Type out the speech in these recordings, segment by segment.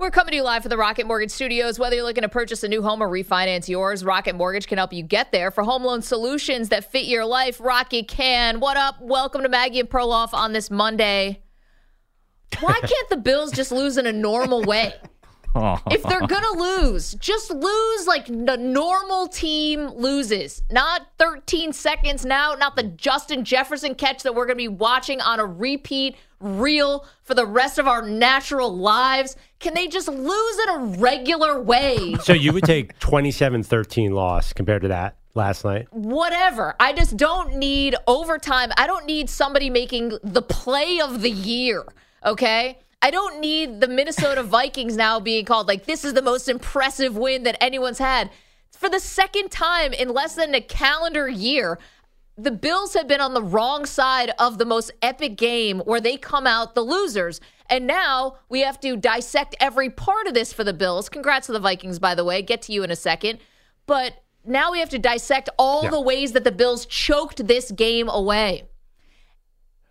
We're coming to you live from the Rocket Mortgage Studios. Whether you're looking to purchase a new home or refinance yours, Rocket Mortgage can help you get there. For home loan solutions that fit your life, Rocket can. What up? Welcome to Maggie and Perloff on this Monday. Why can't the Bills just lose in a normal way? if they're gonna lose, just lose like the normal team loses. Not 13 seconds now, not the Justin Jefferson catch that we're gonna be watching on a repeat reel for the rest of our natural lives. Can they just lose in a regular way? So you would take 27-13 loss compared to that last night? Whatever. I just don't need overtime. I don't need somebody making the play of the year. Okay. I don't need the Minnesota Vikings now being called like this is the most impressive win that anyone's had. For the second time in less than a calendar year, the Bills have been on the wrong side of the most epic game where they come out the losers. And now we have to dissect every part of this for the Bills. Congrats to the Vikings, by the way. Get to you in a second. But now we have to dissect all Yeah. the ways that the Bills choked this game away.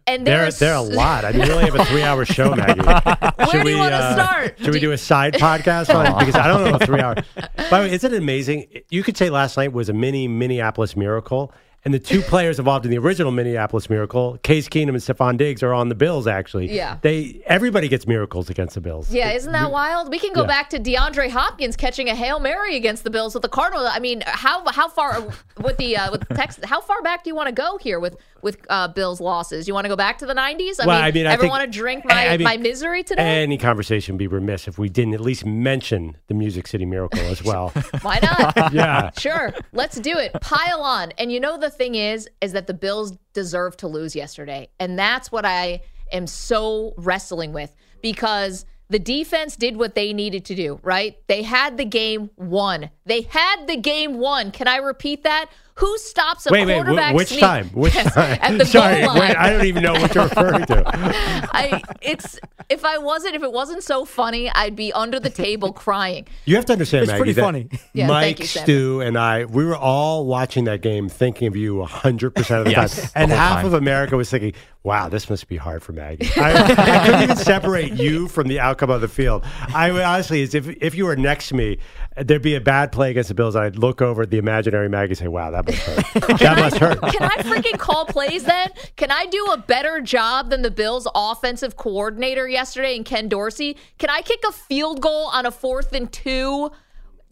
And There, there's there are a lot. I mean, we only have a three-hour show, Maggie. Where do you want to start? Should we Do- do a side podcast on it? Because I don't know a three-hour. By the way, isn't it amazing? You could say last night was a mini Minneapolis miracle, and the two players involved in the original Minneapolis miracle, Case Keenum and Stefon Diggs, are on the Bills. Actually, Yeah. They everybody gets miracles against the Bills. Yeah, isn't that wild? We can go Yeah. back to DeAndre Hopkins catching a hail mary against the Bills with the Cardinals. I mean, how how far with the uh, with the text? How far back do you want to go here with with uh, Bills losses? You want to go back to the '90s? I Well, mean, I mean, I ever want to drink my, I mean, my misery today? Any conversation would be remiss if we didn't at least mention the Music City Miracle as well. Why not? yeah. Sure, let's do it. Pile on. And you know the thing is, is that the Bills deserve to lose yesterday, and that's what I am so wrestling with because the defense did what they needed to do. Right? They had the game won. They had the game won. Can I repeat that? Who stops a Wait, wait, quarterback wh- which sneak- time? Which Yes, time? At the Sorry, goal line. wait, I don't even know what you're referring to. I it's if I wasn't if it wasn't so funny, I'd be under the table crying. You have to understand, Maggie. It's Maggie, pretty that funny. Yeah, Mike, thank you, Stu, and I, we were all watching that game thinking of you 100% of the Yes, time. And half time. of America was thinking, wow, this must be hard for Maggie. I, I couldn't even separate you from the outcome of the field. I would honestly, as if, if you were next to me, there'd be a bad play against the Bills, I'd look over at the imaginary Maggie and say, wow, that must hurt. that must hurt. Can I freaking call plays then? Can I do a better job than the Bills' offensive coordinator yesterday and Ken Dorsey? Can I kick a field goal on a fourth and two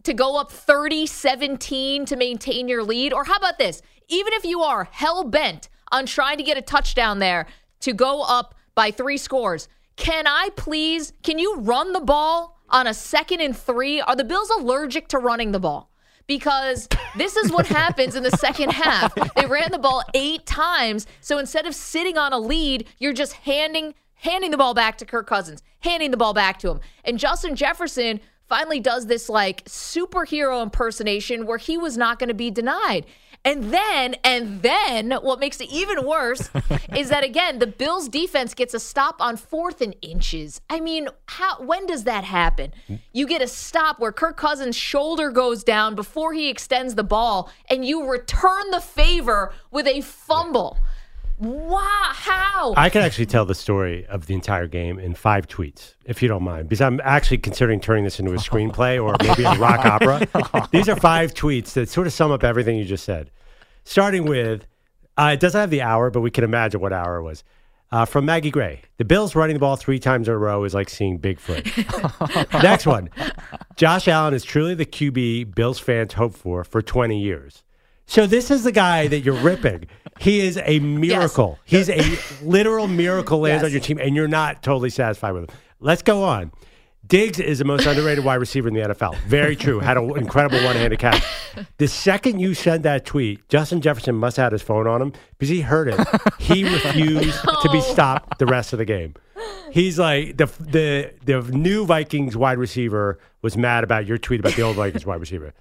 to go up 30 17 to maintain your lead? Or how about this? Even if you are hell bent on trying to get a touchdown there to go up by three scores, can I please, can you run the ball on a second and three? Are the Bills allergic to running the ball? because this is what happens in the second half. They ran the ball eight times, so instead of sitting on a lead, you're just handing handing the ball back to Kirk Cousins, handing the ball back to him. And Justin Jefferson finally does this like superhero impersonation where he was not going to be denied. And then, and then, what makes it even worse is that again, the Bills' defense gets a stop on fourth and inches. I mean, how? When does that happen? You get a stop where Kirk Cousins' shoulder goes down before he extends the ball, and you return the favor with a fumble. Wow! How? I can actually tell the story of the entire game in five tweets, if you don't mind, because I'm actually considering turning this into a screenplay or maybe a rock opera. These are five tweets that sort of sum up everything you just said. Starting with, uh, it doesn't have the hour, but we can imagine what hour it was. Uh, from Maggie Gray. The Bills running the ball three times in a row is like seeing Bigfoot. Next one. Josh Allen is truly the QB Bills fans hope for for 20 years. So this is the guy that you're ripping. He is a miracle. He's a literal miracle lands on your team, and you're not totally satisfied with him. Let's go on. Diggs is the most underrated wide receiver in the NFL. Very true. Had an incredible one-handed catch. The second you sent that tweet, Justin Jefferson must have had his phone on him because he heard it. He refused to be stopped the rest of the game. He's like the the the new Vikings wide receiver was mad about your tweet about the old Vikings wide receiver.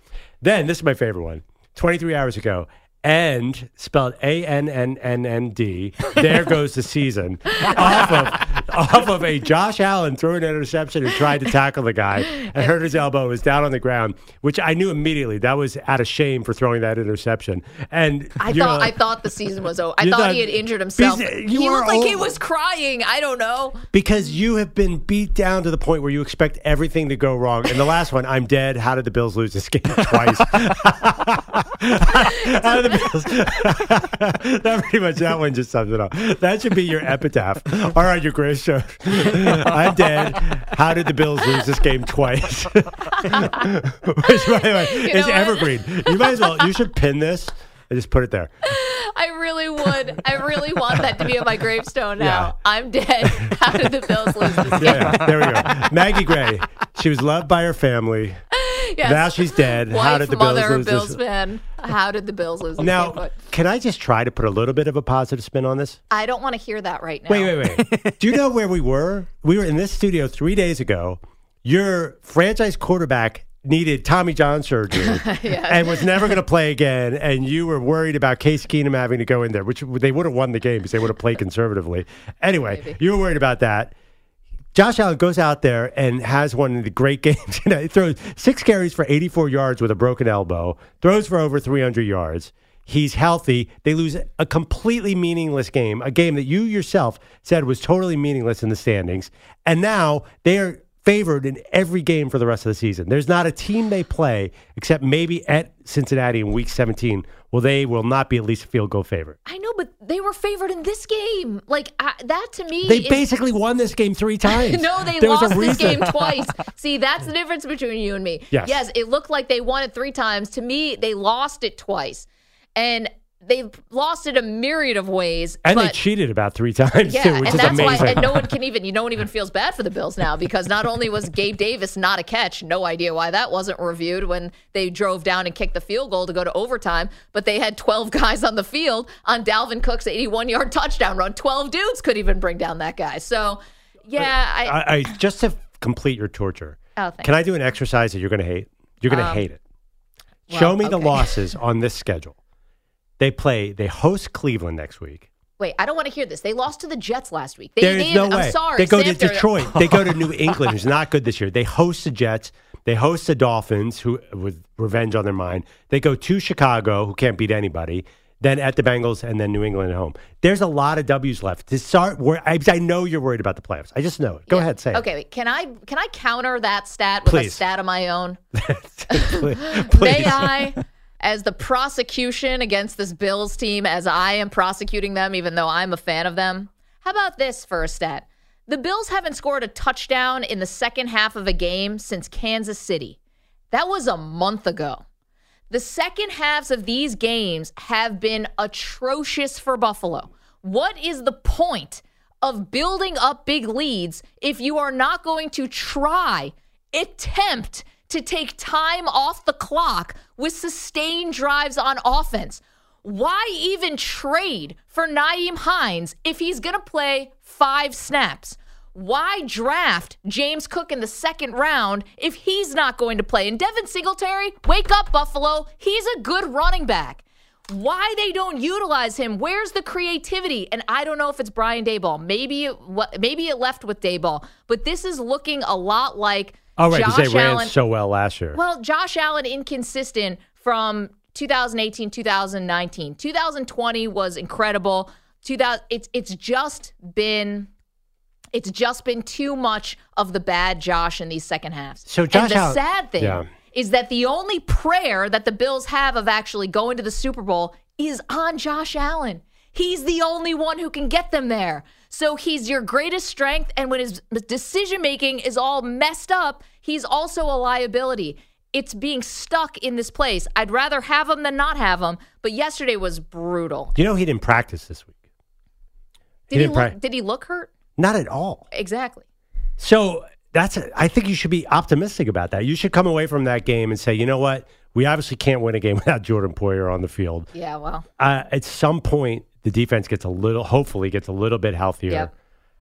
Then this is my favorite one. 23 hours ago, and spelled A N N N N D. There goes the season off of off of a Josh Allen throwing an interception and tried to tackle the guy and hurt his elbow, was down on the ground, which I knew immediately that was out of shame for throwing that interception. And I thought I thought the season was over. I thought thought- he had injured himself. You He looked like he was crying. I don't know. because you have been beat down to the point where you expect everything to go wrong. And the last one, I'm dead. How did the Bills lose this game twice? How did the Bills? that pretty much that one just sums it up. That should be your epitaph. All right, your grave show. I'm dead. How did the Bills lose this game twice? Which, by the way, You is evergreen. You might as well. You should pin this and just put it there. I really would. I really want that to be on my gravestone now. Yeah. I'm dead. How did the Bills lose this game? Yeah, yeah, there we go. Maggie Gray. She was loved by her family. Yes. Now she's dead. Wife, How did the Bills mother, lose Bills this? fan. How did the Bills lose? Now, can I just try to put a little bit of a positive spin on this? I don't want to hear that right now. Wait, wait, wait. Do you know where we were? We were in this studio three days ago. Your franchise quarterback needed Tommy John surgery and was never going to play again. And you were worried about Case Keenum having to go in there, which they would have won the game because they would have played conservatively. Anyway, Maybe. you were worried about that. Josh Allen goes out there and has one of the great games. You know, he throws six carries for 84 yards with a broken elbow, throws for over 300 yards. He's healthy. They lose a completely meaningless game, a game that you yourself said was totally meaningless in the standings. And now they are favored in every game for the rest of the season. There's not a team they play, except maybe at Cincinnati in week 17, well, they will not be at least a field goal favorite. I know, but they were favored in this game. Like I, that to me, They is- basically won this game three times. No, they There lost this game twice. See, that's the difference between you and me. Yes. Yes, it looked like they won it three times. To me, they lost it twice. And they lost it a myriad of ways. And they cheated about three times yeah, too, which and is that's amazing. why, and no one can even, you no one even feels bad for the Bills now because not only was Gabe Davis not a catch, no idea why that wasn't reviewed when they drove down and kicked the field goal to go to overtime, but they had 12 guys on the field on Dalvin Cook's 81 yard touchdown run. 12 dudes could even bring down that guy. So, yeah, I, I, I just to complete your torture. Oh. Can I do an exercise that you're going to hate? You're going to um, hate it. Show me the losses on this schedule. They play. They host Cleveland next week. wait, I don't want to hear this. They lost to the Jets last week. They, There is they- no I'm way. sorry. They go to Samter- Detroit. they go to New England, who's not good this year. They host the Jets. They host the Dolphins, who with revenge on their mind. They go to Chicago, who can't beat anybody. Then at the Bengals, and then New England at home. There's a lot of W's left. To start, where I, I know you're worried about the playoffs. I just know it. Go ahead, say it. Okay, wait, can I can I counter that stat with a stat of my own? Please. May I, as the prosecution against this Bills team, as I am prosecuting them, even though I'm a fan of them? How about this for a stat? The Bills haven't scored a touchdown in the second half of a game since Kansas City. That was a month ago. The second halves of these games have been atrocious for Buffalo. What is the point of building up big leads if you are not going to try, attempt to take time off the clock with sustained drives on offense? Why even trade for Nyheim Hines if he's going to play five snaps? Why draft James Cook in the second round if he's not going to play? And Devin Singletary, wake up, Buffalo. He's a good running back. Why they don't utilize him? Where's the creativity? And I don't know if it's Brian Daboll. Maybe it maybe it left with Daboll, but this is looking a lot like Oh, right, because they ran Allen. so well last year. Well, Josh Allen inconsistent from 2018, 2019. 2020 was incredible. 2000 it's it's just been it's just been too much of the bad Josh in these second halves. So Josh and the Allen- sad thing Yeah. is that the only prayer that the Bills have of actually going to the Super Bowl is on Josh Allen. He's the only one who can get them there. So he's your greatest strength. And when his decision making is all messed up, he's also a liability. It's being stuck in this place. I'd rather have him than not have him. But yesterday was brutal. You know, he didn't practice this week. Did he, didn't look, pra- did he look hurt? Not at all. Exactly. So that's. A, I think you should be optimistic about that. You should come away from that game and say, you know what, we obviously can't win a game without Jordan Poyer on the field. Yeah, well. Uh, at some point, the defense gets a little, hopefully, gets a little bit healthier. Yep.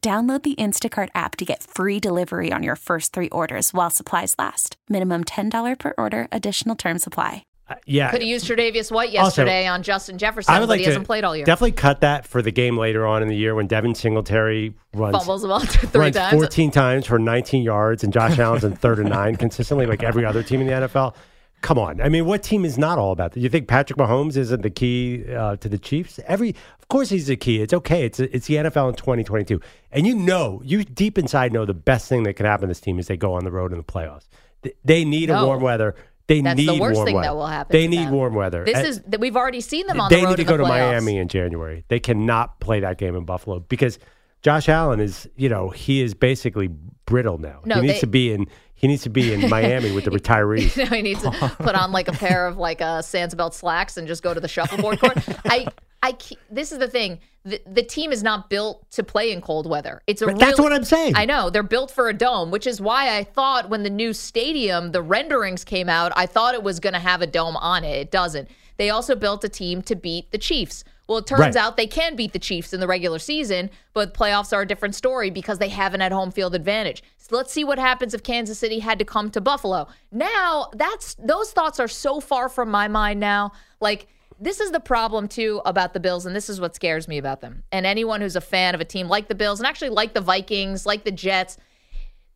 Download the Instacart app to get free delivery on your first three orders while supplies last. Minimum $10 per order, additional term supply. Uh, yeah. Could have used Tre'Davious White Also, yesterday on Justin Jefferson, I would but like he to hasn't played all year. definitely cut that for the game later on in the year when Devin Singletary runs Fumbles the ball three runs times. 14 times for 19 yards, and Josh Allen's in third and nine consistently, like every other team in the NFL. Come on, I mean, what team is not all about that? You think Patrick Mahomes isn't the key uh, to the Chiefs? Every, of course, he's the key. It's okay. It's it's the NFL in 2022, and you know, you deep inside know the best thing that can happen to this team is they go on the road in the playoffs. They, they need a warm weather. They That's need the worst warm thing weather. that will happen. They need them. warm weather. This And- is that we've already seen them on they the road need to go the to. Miami in January. They cannot play that game in Buffalo because Josh Allen is, you know, he is basically brittle now. No, he needs they- to be in. He needs to be in Miami with the retirees. He needs to put on like a pair of like uh, Sansabelt slacks and just go to the shuffleboard court. I, I, this is the thing. The, the team is not built to play in cold weather. It's a But that's what I'm saying. I know they're built for a dome, which is why I thought when the new stadium, the renderings came out, I thought it was going to have a dome on it. It doesn't. They also built a team to beat the Chiefs. Well, it turns Right. out they can beat the Chiefs in the regular season, but playoffs are a different story because they haven't had home field advantage. So let's see what happens if Kansas City had to come to Buffalo. Now, that's those thoughts are so far from my mind now. Like this is the problem too about the Bills, and this is what scares me about them. And anyone who's a fan of a team like the Bills and actually like the Vikings, like the Jets,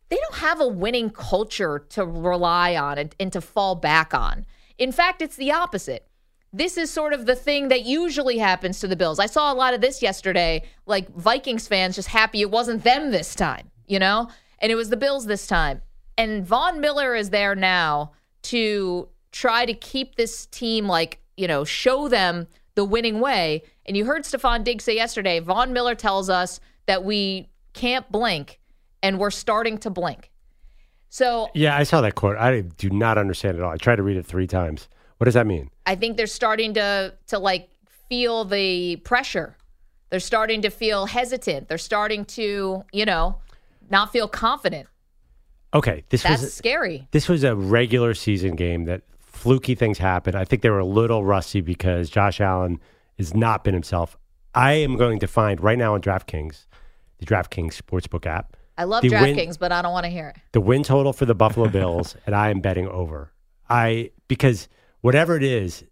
they don't have a winning culture to rely on and, and to fall back on. In fact, it's the opposite. This is sort of the thing that usually happens to the Bills. I saw a lot of this yesterday, like Vikings fans just happy it wasn't them this time, you know? And it was the Bills this time. And Von Miller is there now to try to keep this team, like, you know, show them the winning way. And you heard Stefon Diggs say yesterday, Von Miller tells us that we can't blink and we're starting to blink. So yeah, I saw that quote. I do not understand it at all. I tried to read it three times. What does that mean? I think they're starting to to like feel the pressure. They're starting to feel hesitant. They're starting to, you know, not feel confident. Okay, this That's was scary. this was a regular season game that fluky things happen. I think they were a little rusty because Josh Allen has not been himself. I am going to find right now on DraftKings, the DraftKings Sportsbook app, I love DraftKings, but I don't want to hear it. the win total for the Buffalo Bills, and I am betting over. I because whatever it is,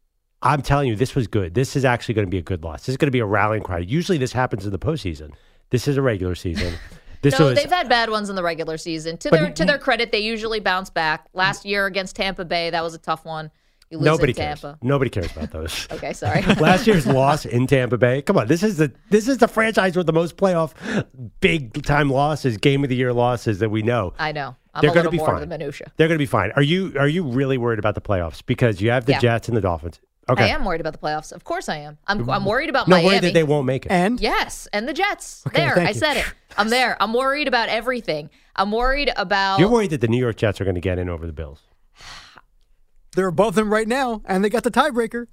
I'm telling you, this was good. This is actually going to be a good loss. This is going to be a rallying cry. Usually, this happens in the postseason. This is a regular season. This no, was they've had bad ones in the regular season. To But their to their credit, they usually bounce back. Last year against Tampa Bay, that was a tough one. You lose nobody in cares. Tampa. Nobody cares about those. Okay, sorry. Last year's loss in Tampa Bay. Come on, this is the this is the franchise with the most playoff big time losses, game of the year losses that we know. I know. I'm They're going to be more fine. of the minutia. They're going to be fine. Are you are you really worried about the playoffs because you have the Yeah. Jets and the Dolphins? Okay, I am worried about the playoffs. Of course I am. I'm mm-hmm. I'm worried about my. no Miami. worried that they won't make it. And Yes, and the Jets. Okay, there, I you. said it. I'm there. I'm worried about everything. I'm worried about. You're worried that the New York Jets are going to get in over the Bills. They're above them right now, and they got the tiebreaker.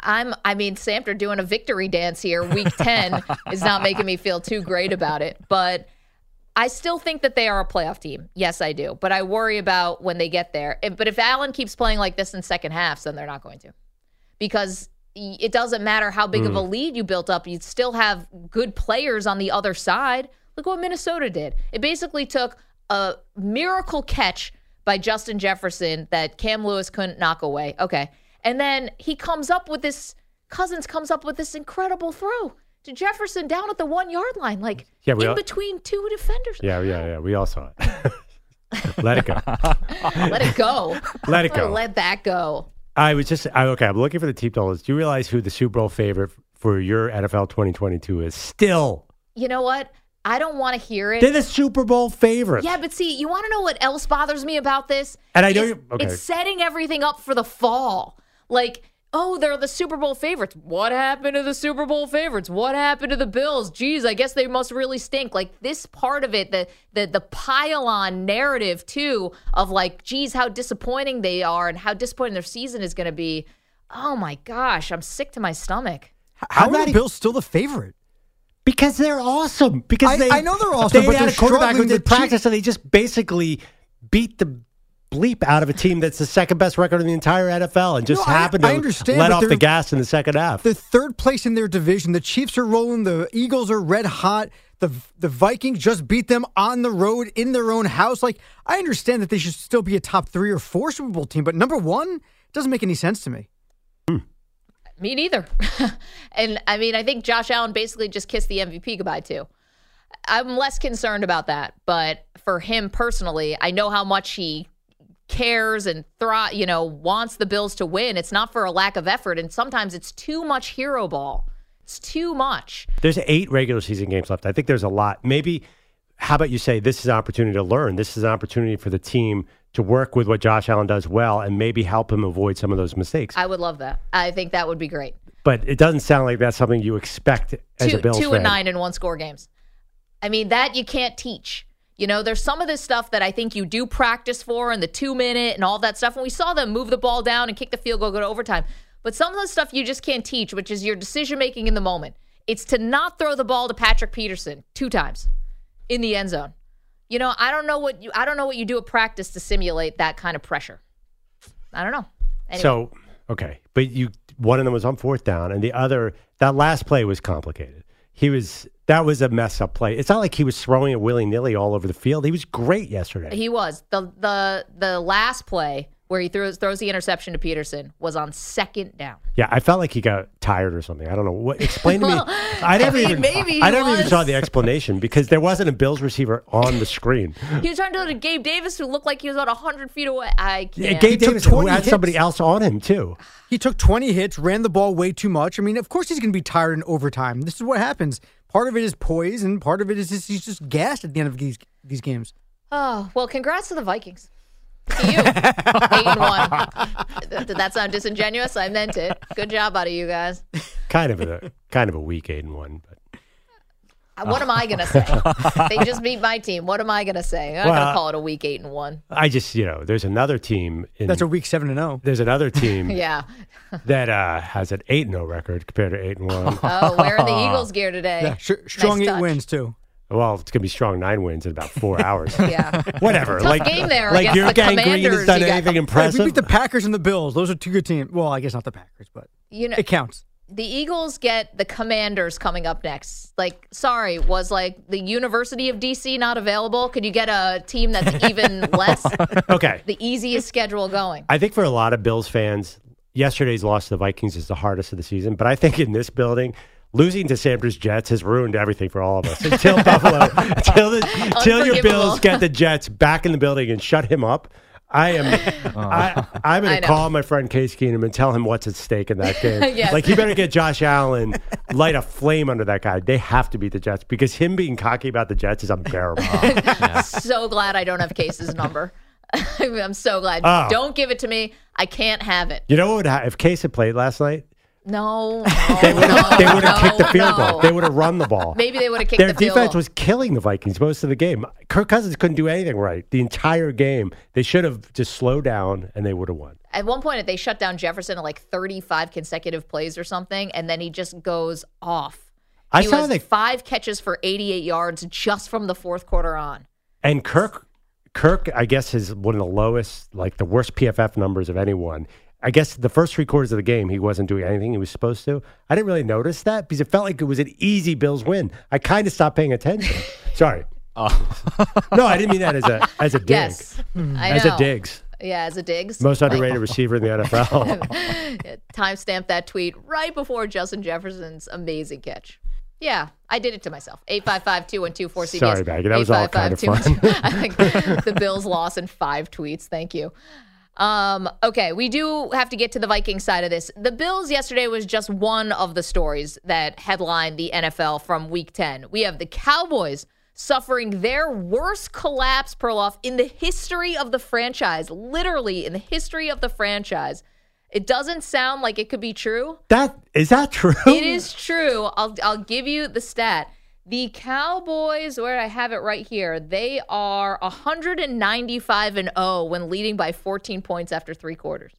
I'm. I mean, Samter doing a victory dance here, week ten, is not making me feel too great about it. But I still think that they are a playoff team. Yes, I do. But I worry about when they get there. If- But if Allen keeps playing like this in second halves, then they're not going to, because it doesn't matter how big of a hmm. lead you built up. You still have good players on the other side. Look what Minnesota did. It basically took a miracle catch by Justin Jefferson that Cam Lewis couldn't knock away. Okay. And then he comes up with this, Cousins comes up with this incredible throw. to Jefferson down at the one yard line, like Yeah, in all- between two defenders. Yeah, yeah, yeah. We all saw it. Let it go. Let it go. Let it go. Let that go. I was just I, okay. I'm looking for the team totals. Do you realize who the Super Bowl favorite for your NFL 2022 is? Still, You know what? I don't want to hear it. they're the Super Bowl favorite. Yeah, but see, you want to know what else bothers me about this? And I know It's- okay. It's setting everything up for the fall. Like, oh, they're the Super Bowl favorites. What happened to the Super Bowl favorites? What happened to the Bills? Geez, I guess they must really stink. Like this part of it, the the the pile-on narrative too of like, geez, how disappointing they are and how disappointing their season is going to be. Oh my gosh, I'm sick to my stomach. How I'm are the Bills still the favorite? Because they're awesome. Because I- they, I know they're awesome, They but had they're a quarterback who did practice, and they just basically beat the bleep out of a team that's the second best record in the entire NFL, and just No, I- happened to I understand, let off the gas in the second half. The third place in their division. The Chiefs are rolling. The Eagles are red hot. The the Vikings just beat them on the road in their own house. Like I understand that they should still be a top three or four Super Bowl team, but number one doesn't make any sense to me. Me neither. and I mean, I think Josh Allen basically just kissed the MVP goodbye too. I'm less concerned about that, but for him personally, I know how much he cares and thro- you know, wants the Bills to win. It's not for a lack of effort, and sometimes it's too much hero ball. It's too much. There's eight regular season games left. I think there's a lot. Maybe, how about you say this is an opportunity to learn? This is an opportunity for the team to work with what Josh Allen does well and maybe help him avoid some of those mistakes. I would love that. I think that would be great. but it doesn't sound like that's something you expect as two, a Bills two fan. and nine in one score games. I mean, that you can't teach. You know, there's some of this stuff that I think you do practice for and the two minute and all that stuff. And we saw them move the ball down and kick the field goal, go to overtime. But some of the stuff you just can't teach, which is your decision making in the moment. It's to not throw the ball to Patrick Peterson two times in the end zone. You know, I don't know what you I don't know what you do at practice to simulate that kind of pressure. I don't know. Anyway. So okay, but you one of them was on fourth down, and the other that last play was complicated. He was that was a mess up play. It's not like he was throwing it willy nilly all over the field. He was great yesterday. He was the the the last play where he throws throws the interception to Peterson was on second down. yeah, I felt like he got tired or something. I don't know what. Explain to me. I never I mean, even. maybe he I never even saw the explanation because there wasn't a Bills receiver on the screen. He was trying to do it to Gabe Davis, who looked like he was about hundred feet away. I can't. Gabe took Davis, who 20 had somebody else on him too. He took 20 hits, ran the ball way too much. I mean, of course he's going to be tired in overtime. This is what happens. Part of it is poise, and part of it is just, he's just gassed at the end of these these games. Oh well, congrats to the Vikings. To you, eight and one. Did that sound disingenuous? I meant it. Good job out of you guys. Kind of a kind of a weak eight and one, but Uh, What am I gonna say? they just beat my team. What am I gonna say? I'm Well, gonna call it a week eight and one. I just you know there's another team. In, That's a week seven and oh. zero. there's another team Yeah. that uh, has an eight and zero record compared to eight and one. Oh, wearing the Eagles gear today. Yeah, sh- strong Nice eight touch. wins too. Well, it's gonna be strong nine wins in about four hours. Yeah. Whatever. Tough like game there like against your the gang green has Commanders done you got. anything Hey, impressive. we beat the Packers and the Bills. Those are two good teams. Well, I guess not the Packers, but You know, it counts. the Eagles get the Commanders coming up next. Like, sorry, was like the University of DC not available? Could you get a team that's even less okay. the easiest schedule going? I think for a lot of Bills fans, yesterday's loss to the Vikings is the hardest of the season. But I think in this building, losing to Sanders Jets has ruined everything for all of us. Until Buffalo, until, the, until your Bills get the Jets back in the building and shut him up. I am. Oh. I, I'm going to call my friend Case Keenum and tell him what's at stake in that game. Yes. Like he better get Josh Allen, light a flame under that guy. They have to beat the Jets because him being cocky about the Jets is unbearable. So glad I don't have Case's number. I'm so glad. Oh. Don't give it to me. I can't have it. you know what would ha- if Case had played last night? No, oh, They no, would have. no, they would have no, kicked the field no. goal. They would have run the ball. Maybe they would have kicked Their the field defense was killing the Vikings most of the game. Kirk Cousins couldn't do anything right the entire game. They should have just slowed down and they would have won. At one point, they shut down Jefferson at like 35 consecutive plays or something, and then he just goes off. I he saw was that- five catches for 88 yards just from the fourth quarter on. And Kirk, Kirk, I guess is one of the lowest, like the worst PFF numbers of anyone. I guess the first three quarters of the game, he wasn't doing anything he was supposed to. I didn't really notice that because it felt like it was an easy Bills win. I kind of stopped paying attention. Sorry. Oh. no, I didn't mean that as a as a dig. Yes, hmm. I As know. a digs. Yeah, as a digs. Most underrated receiver in the NFL. Timestamp that tweet right before Justin Jefferson's amazing catch. Yeah, I did it to myself. 855-212-4CBS. Sorry, Maggie, that was all kind of fun. 855-212 I think the Bills lost in five tweets. Thank you. Um, okay, we do have to get to the Vikings side of this. The Bills yesterday was just one of the stories that headlined the NFL from week 10. We have the Cowboys suffering their worst collapse, Perloff, in the history of the franchise. Literally, in the history of the franchise. It doesn't sound like it could be true. That is that true? It is true. I'll I'll give you the stat. The Cowboys, where I have it right here, they are 195 and 0 when leading by 14 points after three quarters.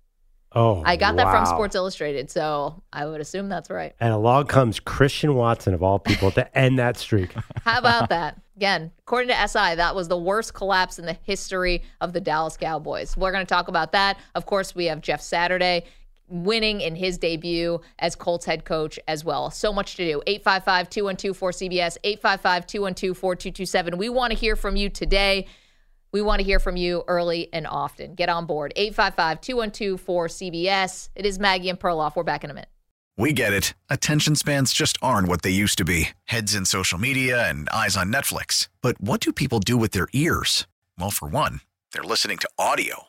Oh, I got that from. Sports Illustrated, so I would assume that's right. And along comes Christian Watson of all people to end that streak. How about that? Again, according to SI, that was the worst collapse in the history of the Dallas Cowboys. We're going to talk about that. Of course, we have Jeff Saturday winning in his debut as Colts head coach as well. So much to do. 855 212 4CBS, 855 212 4227. We want to hear from you today. We want to hear from you early and often. Get on board. 855 212 4CBS. It is Maggie and Perloff. We're back in a minute. We get it. Attention spans just aren't what they used to be heads in social media and eyes on Netflix. But what do people do with their ears? Well, for one, they're listening to audio.